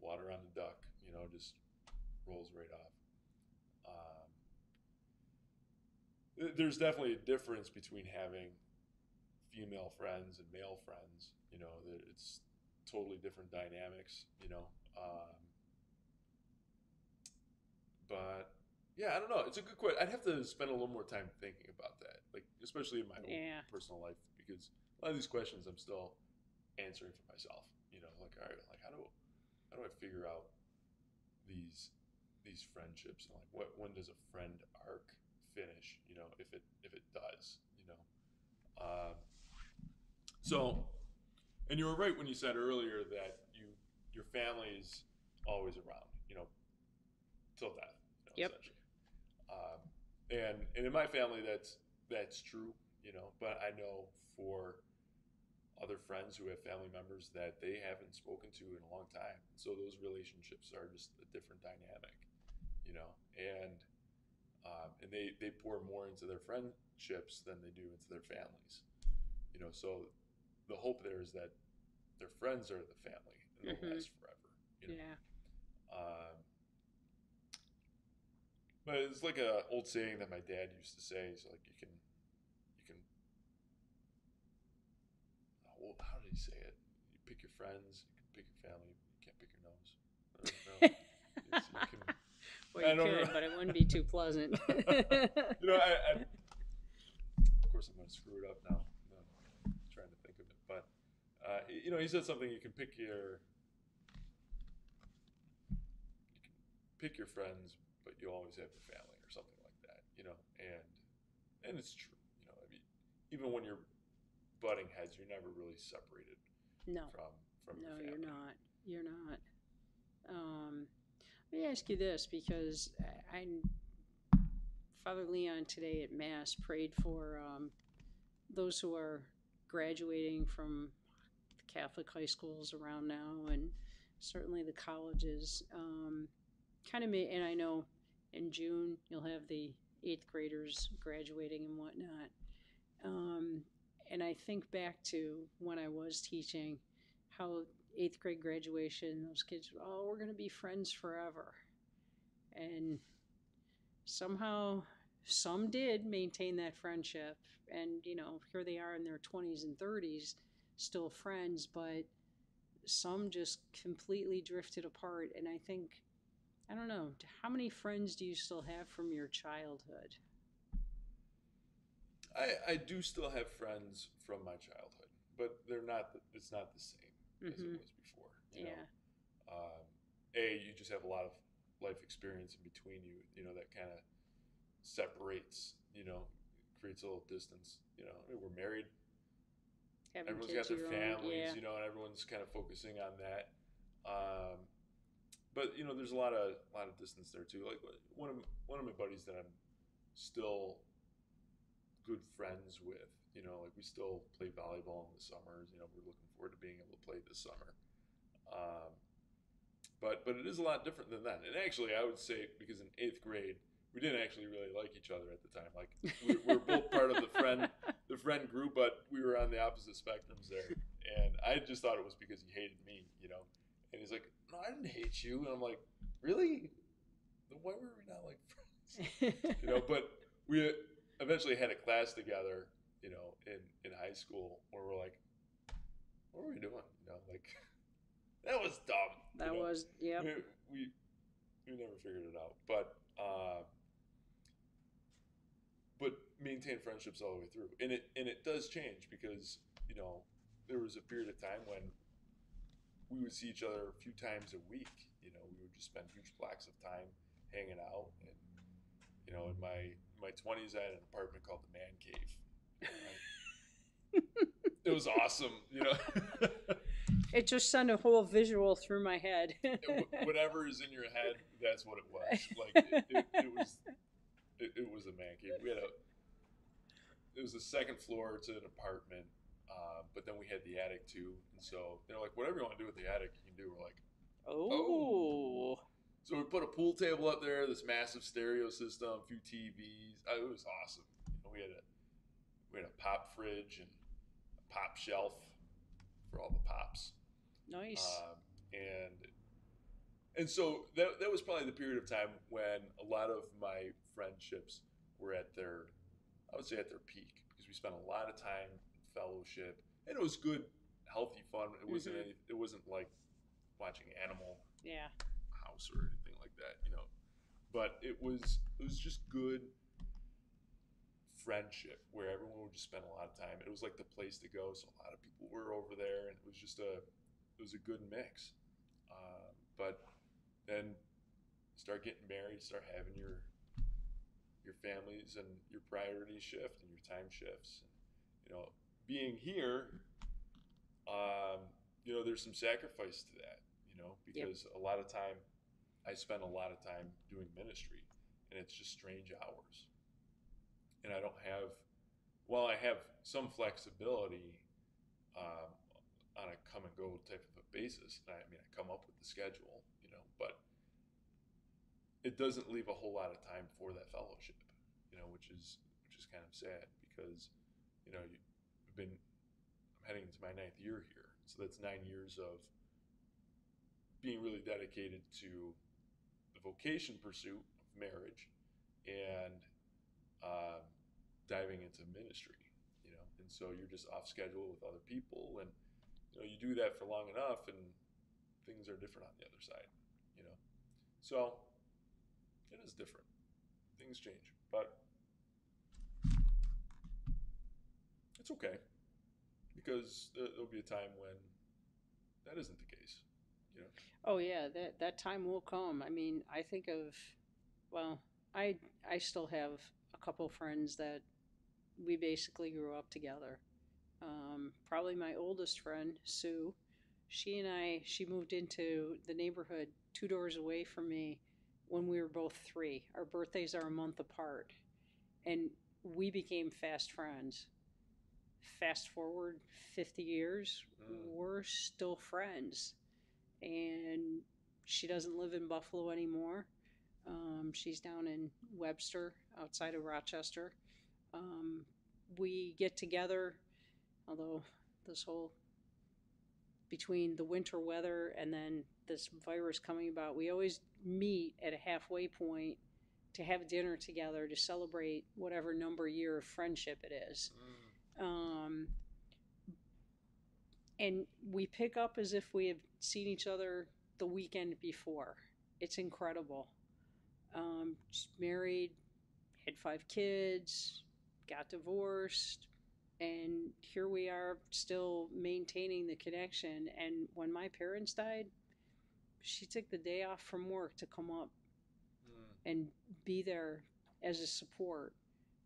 water on the duck. You know, just rolls right off. Um, there's definitely a difference between having female friends and male friends. You know, it's totally different dynamics. You know, um, but yeah, I don't know. It's a good question. I'd have to spend a little more time thinking about that, like especially in my own Yeah. personal life, because a lot of these questions I'm still answering for myself. You know, like all right, like how do how do I figure out these these friendships and like what when does a friend arc finish? You know, if it if it does, you know. Um, so, and you were right when you said earlier that you your family is always around. You know, till death. You know, Yep. Essentially. Um, and and in my family, that's that's true. You know, but I know for other friends who have family members that they haven't spoken to in a long time. So those relationships are just a different dynamic, you know, and um, and they they pour more into their friendships than they do into their families, you know. So the hope there is that their friends are the family and they'll Mhm. last forever, you know. Yeah. Um, but it's like a old saying that my dad used to say. He's like, you can, you can. Well, how did he say it? You pick your friends, you can pick your family, you can't pick your nose. I don't know. You can, Well, I you don't could, know. but it wouldn't be too pleasant. you know, I, I, of course, I'm going to screw it up now. I'm trying to think of it, but uh, you know, he said something. You can pick your, you can pick your friends, but you always have your family, or something like that. You know, and and it's true. You know, I mean, even when you're butting heads, you're never really separated no. from from No, your you're not. You're not. Um, let me ask you this because I, I Father Leon today at Mass prayed for um, those who are graduating from Catholic high schools around now, and certainly the colleges. Um, kind of, and I know in June you'll have the eighth graders graduating and whatnot. Um, and I think back to when I was teaching, how eighth grade graduation, those kids, oh, we're going to be friends forever. And somehow some did maintain that friendship. And, you know, here they are in their 20s and 30s, still friends, but some just completely drifted apart. And I think, I don't know, how many friends do you still have from your childhood? I, I do still have friends from my childhood, but they're not. It's not the same as it Mhm. was before. You Yeah. know? um, a you just have a lot of life experience in between you you know that kind of separates you know creates a little distance you know I mean, we're married Having everyone's got their own, families yeah. you know and everyone's kind of focusing on that um, but you know there's a lot of lot of distance there too like one of one of my buddies that i'm still good friends with you know like we still play volleyball in the summers you know we're looking forward to being able to play this summer um, but but it is a lot different than that. and actually i would say because in eighth grade we didn't actually really like each other at the time like we, we're both part of the friend the friend group, but we were on the opposite spectrums there. And I just thought it was because he hated me, you know. And he's like, "No, I didn't hate you." And I'm like, "Really? Then why were we not like friends?" You know. But we eventually had a class together, you know, in in high school where we're like, "What were we doing?" You know, like that was dumb. that know? was, yeah. we, we we never figured it out. But uh, but maintain friendships all the way through, and it and it does change because you know there was a period of time when we would see each other a few times a week. You know, we would just spend huge blocks of time hanging out, and you know, in my in my twenties, I had an apartment called the Man Cave. it was awesome, you know. It just sent a whole visual through my head. Wh- Whatever is in your head, that's what it was. Like it, it, it was, it, it was a man cave. We had a, it was the second floor to an apartment, uh, but then we had the attic too. And so they're like, whatever you want to do with the attic, you can do. We're like, oh. so we put a pool table up there, this massive stereo system, a few TVs. Uh, it was awesome. You know, we had a, we had a pop fridge and a pop shelf for all the pops. Nice. Um, and and so that, that was probably the period of time when a lot of my friendships were at their I would say at their peak because we spent a lot of time fellowship and it was good healthy fun it wasn't Mhm. any, it wasn't like watching Animal yeah. House or anything like that you know but it was it was just good friendship where everyone would just spend a lot of time it was like the place to go so a lot of people were over there and it was just a it was a good mix. Uh, but then start getting married, start having your your families and your priorities shift and your time shifts. And, you know, being here, um, you know, there's some sacrifice to that. You know, because a lot of time I spend a lot of time doing ministry, and it's just strange hours. And I don't have, well, I have some flexibility. Um, on a come and go type of a basis. I, I mean, I come up with the schedule, you know, but it doesn't leave a whole lot of time for that fellowship, you know, which is which is kind of sad because, you know, you, been I'm heading into my ninth year here, so that's nine years of being really dedicated to the vocation pursuit of marriage and um, diving into ministry, you know, and so you're just off schedule with other people and you know, you do that for long enough and things are different on the other side, you know. So it is different. Things change, but it's okay because there, there'll be a time when that isn't the case, you know. Oh yeah, that that time will come. I mean, I think of well, I I still have a couple friends that we basically grew up together. Um, probably my oldest friend, Sue. She and I, she moved into the neighborhood two doors away from me when we were both three. Our birthdays are a month apart, and we became fast friends. Fast forward 50 years, Mm. we're still friends and she doesn't live in Buffalo anymore. Um, she's down in Webster, outside of Rochester. Um, we get together, although this whole between the winter weather and then this virus coming about, we always meet at a halfway point to have dinner together to celebrate whatever number year of friendship it is um, and we pick up as if we have seen each other the weekend before. It's incredible. Um, just married, had five kids, got divorced, and here we are still maintaining the connection. And when my parents died, she took the day off from work to come up Mm. and be there as a support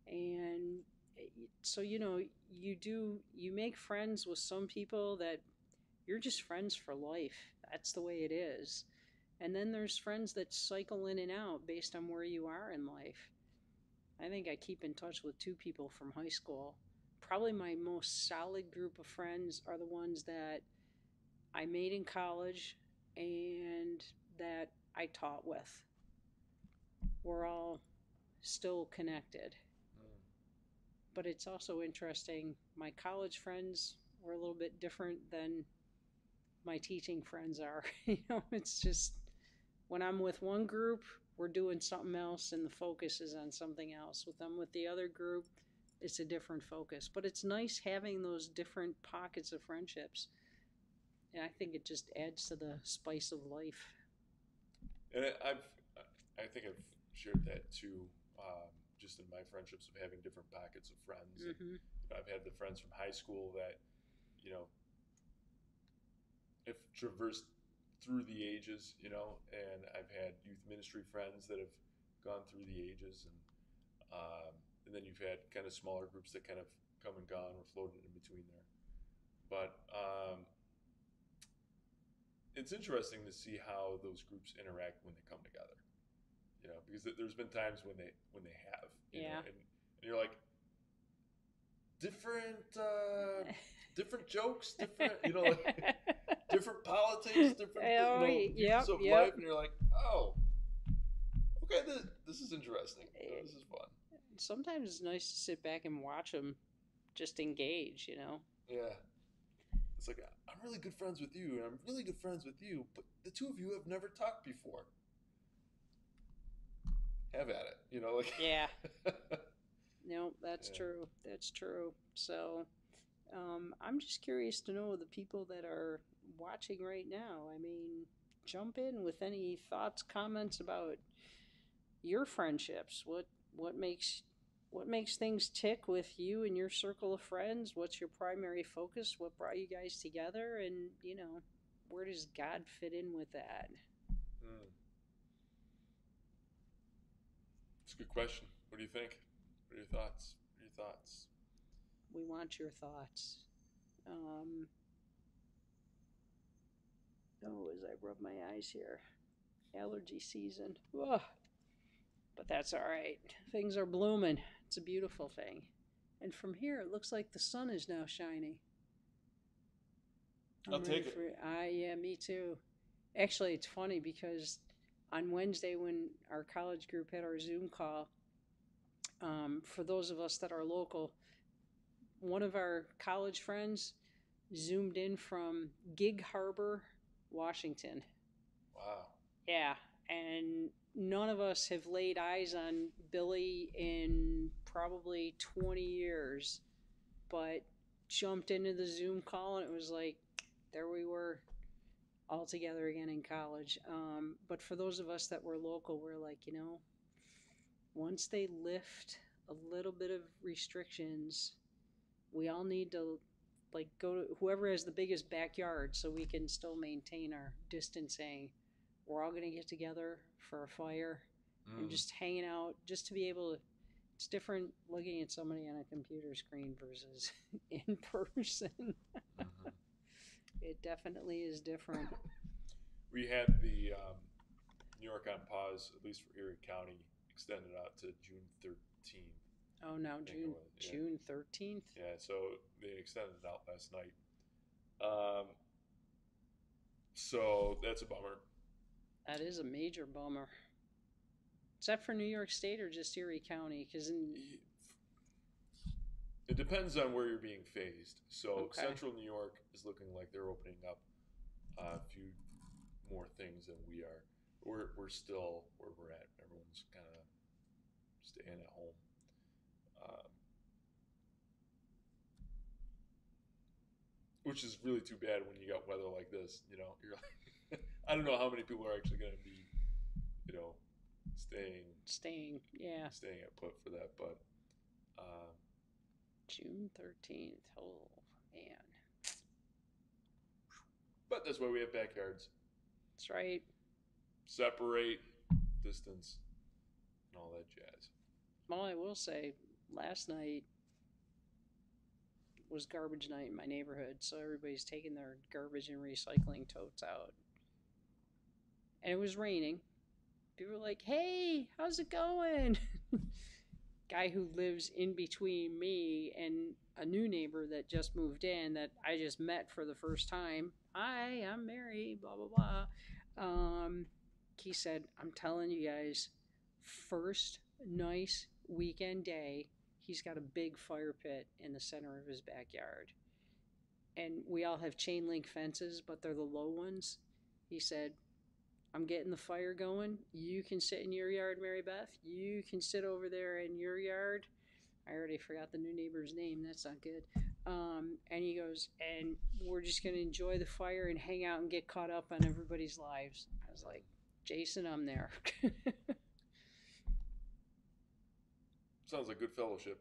and eh, so you know you do you make friends with some people that you're just friends for life. That's the way it is. And then there's friends that cycle in and out based on where you are in life. I think i keep in touch with two people from high school. Probably my most solid group of friends are the ones that i made in college and that i taught with. We're all still connected. But it's also interesting. My college friends were a little bit different than my teaching friends are. you know, it's just when I'm with one group, we're doing something else and the focus is on something else. With them with the other group, it's a different focus. But it's nice having those different pockets of friendships. And I think it just adds to the spice of life. And I- I've I think I've shared that too, um, just in my friendships of having different pockets of friends. And, hmm you know, I've had the friends from high school that, you know, have traversed through the ages, you know, and I've had youth ministry friends that have gone through the ages, and um, and then you've had kind of smaller groups that kind of come and gone or floated in between there. But um, it's interesting to see how those groups interact when they come together, you know, because there's been times when they when they have, you Yeah. know, and, and you're like different uh, different jokes, different you know, like, different politics, different you Oh, know, y- views yep, of yep. life, and you're like, oh, okay, this, this is interesting. Eh, This is fun. Sometimes it's nice to sit back and watch them just engage, you know. Yeah. It's like I'm really good friends with you, and I'm really good friends with you, but the two of you have never talked before. Have at it, you know, like Yeah. No, that's Yeah. true. That's true. So, um, I'm just curious to know the people that are watching right now. I mean, jump in with any thoughts, comments about your friendships. What what makes what makes things tick with you and your circle of friends? What's your primary focus? What brought you guys together? And you know, where does God fit in with that? Hmm. It's a good question. What do you think? What are your thoughts? What are your thoughts? we want your thoughts. Um, oh, as I rub my eyes here, allergy season. Ugh. But that's all right. Things are blooming. It's a beautiful thing. And from here, it looks like the sun is now shining. I'll take it. For, ah, yeah, me too. Actually, it's funny because on Wednesday when our college group had our Zoom call, um, for those of us that are local, one of our college friends zoomed in from Gig Harbor, Washington. Wow. Yeah, and none of us have laid eyes on Billy in probably 20 years, but jumped into the Zoom call and it was like, there we were all together again in college. Um, but for those of us that were local, we're like, you know, once they lift a little bit of restrictions, we all need to like go to whoever has the biggest backyard so we can still maintain our distancing. We're all going to get together for a fire and Mm. just hanging out just to be able to it's different looking at somebody on a computer screen versus in person. It definitely is different. We had the um, New York on pause, at least for Erie County, extended out to June 13th. Oh, now think it June was, yeah. June thirteenth. Yeah, so they extended it out last night. Um, so that's a bummer. That is a major bummer. Is that for New York State or just Erie County? Because in It depends on where you're being phased. So Okay. Central New York is looking like they're opening up uh, a few more things than we are. We're we're still where we're at. Everyone's kind of staying at home. Um, which is really too bad when you got weather like this. You know, you're like, I don't know how many people are actually going to be, you know, staying staying, yeah, staying at put for that. But um, June thirteenth. Oh man, but that's why we have backyards. that's right. Separate, distance, and all that jazz. Well, I will say, last night was garbage night in my neighborhood, so everybody's taking their garbage and recycling totes out. And it was raining. People were like, hey, how's it going? Guy who lives in between me and a new neighbor that just moved in that I just met for the first time. Hi, I'm Mary, blah, blah, blah. Um, he said, I'm telling you guys, first nice weekend day, he's got a big fire pit in the center of his backyard. And we all have chain link fences, but they're the low ones. He said, I'm getting the fire going. You can sit in your yard, Mary Beth. You can sit over there in your yard. I already forgot the new neighbor's name. That's not good. Um, and he goes, and we're just going to enjoy the fire and hang out and get caught up on everybody's lives. I was like, Jason, I'm there. Sounds like good fellowship.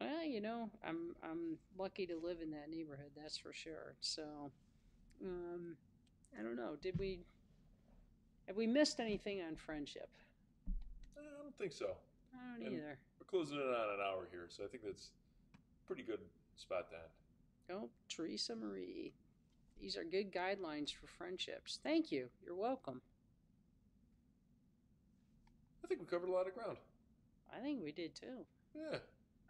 Well, you know, I'm I'm lucky to live in that neighborhood. That's for sure. So, um, I don't know. Did we have we missed anything on friendship? I don't think so. I don't And- either. We're closing in on an hour here, so I think that's a pretty good spot to end. Oh, Teresa Marie. These are good guidelines for friendships. Thank you. You're welcome. I think we covered a lot of ground. I think we did too. Yeah.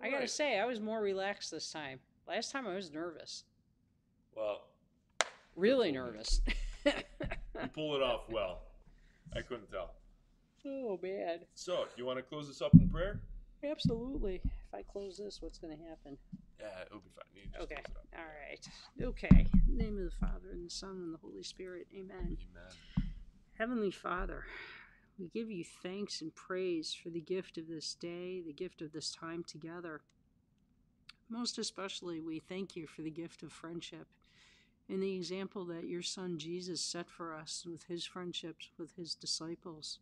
I gotta Alright. say, I was more relaxed this time. Last time I was nervous. Well, Really Good for me. nervous. you pull it off well. I couldn't tell. oh, man. So, you want to close this up in prayer? Absolutely. If I close this, what's going to happen? Yeah, it'll be fine. You just Okay. close it up. All right. Okay. In the name of the Father, and the Son, and the Holy Spirit. Amen. Amen. Heavenly Father, we give you thanks and praise for the gift of this day, the gift of this time together. Most especially, we thank you for the gift of friendship and the example that your Son Jesus set for us with his friendships with his disciples.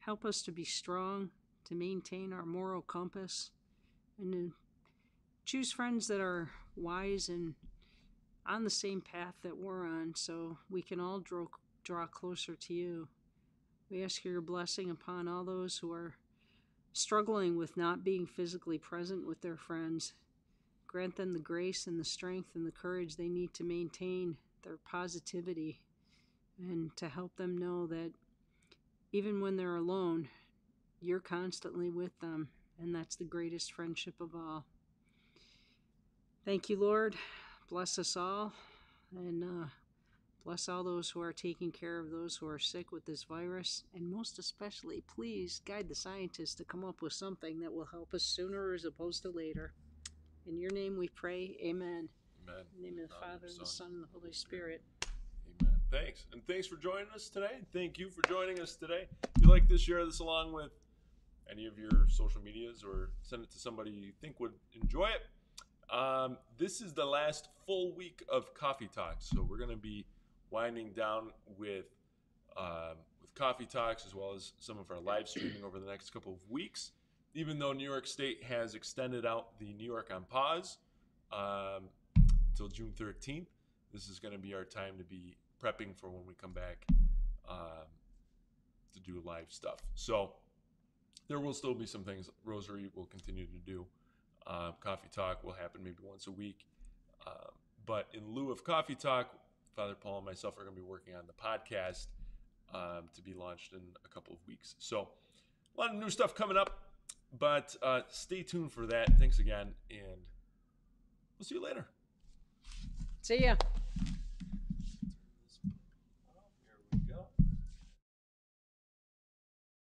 Help us to be strong, to maintain our moral compass, and to choose friends that are wise and on the same path that we're on so we can all draw, draw closer to you. We ask your blessing upon all those who are struggling with not being physically present with their friends. Grant them the grace and the strength and the courage they need to maintain their positivity and to help them know that even when they're alone, you're constantly with them, and that's the greatest friendship of all. Thank you, Lord. Bless us all, and uh, bless all those who are taking care of those who are sick with this virus, and most especially, please guide the scientists to come up with something that will help us sooner as opposed to later. In your name we pray, amen. Amen. In the name of the Father, and the Son, and the Holy Spirit. Amen. Thanks. And thanks for joining us today. Thank you for joining us today. If you like this, share this along with any of your social medias or send it to somebody you think would enjoy it. Um, this is the last full week of Coffee Talks. So we're going to be winding down with, um, with Coffee Talks as well as some of our live streaming over the next couple of weeks. Even though New York State has extended out the New York on pause um, until June 13th, this is going to be our time to be prepping for when we come back um, to do live stuff. So there will still be some things Rosary will continue to do. Uh, coffee talk will happen maybe once a week. Um, but in lieu of coffee talk, Father Paul and myself are going to be working on the podcast um, to be launched in a couple of weeks. So a lot of new stuff coming up, but uh, stay tuned for that. Thanks again, and we'll see you later. See ya.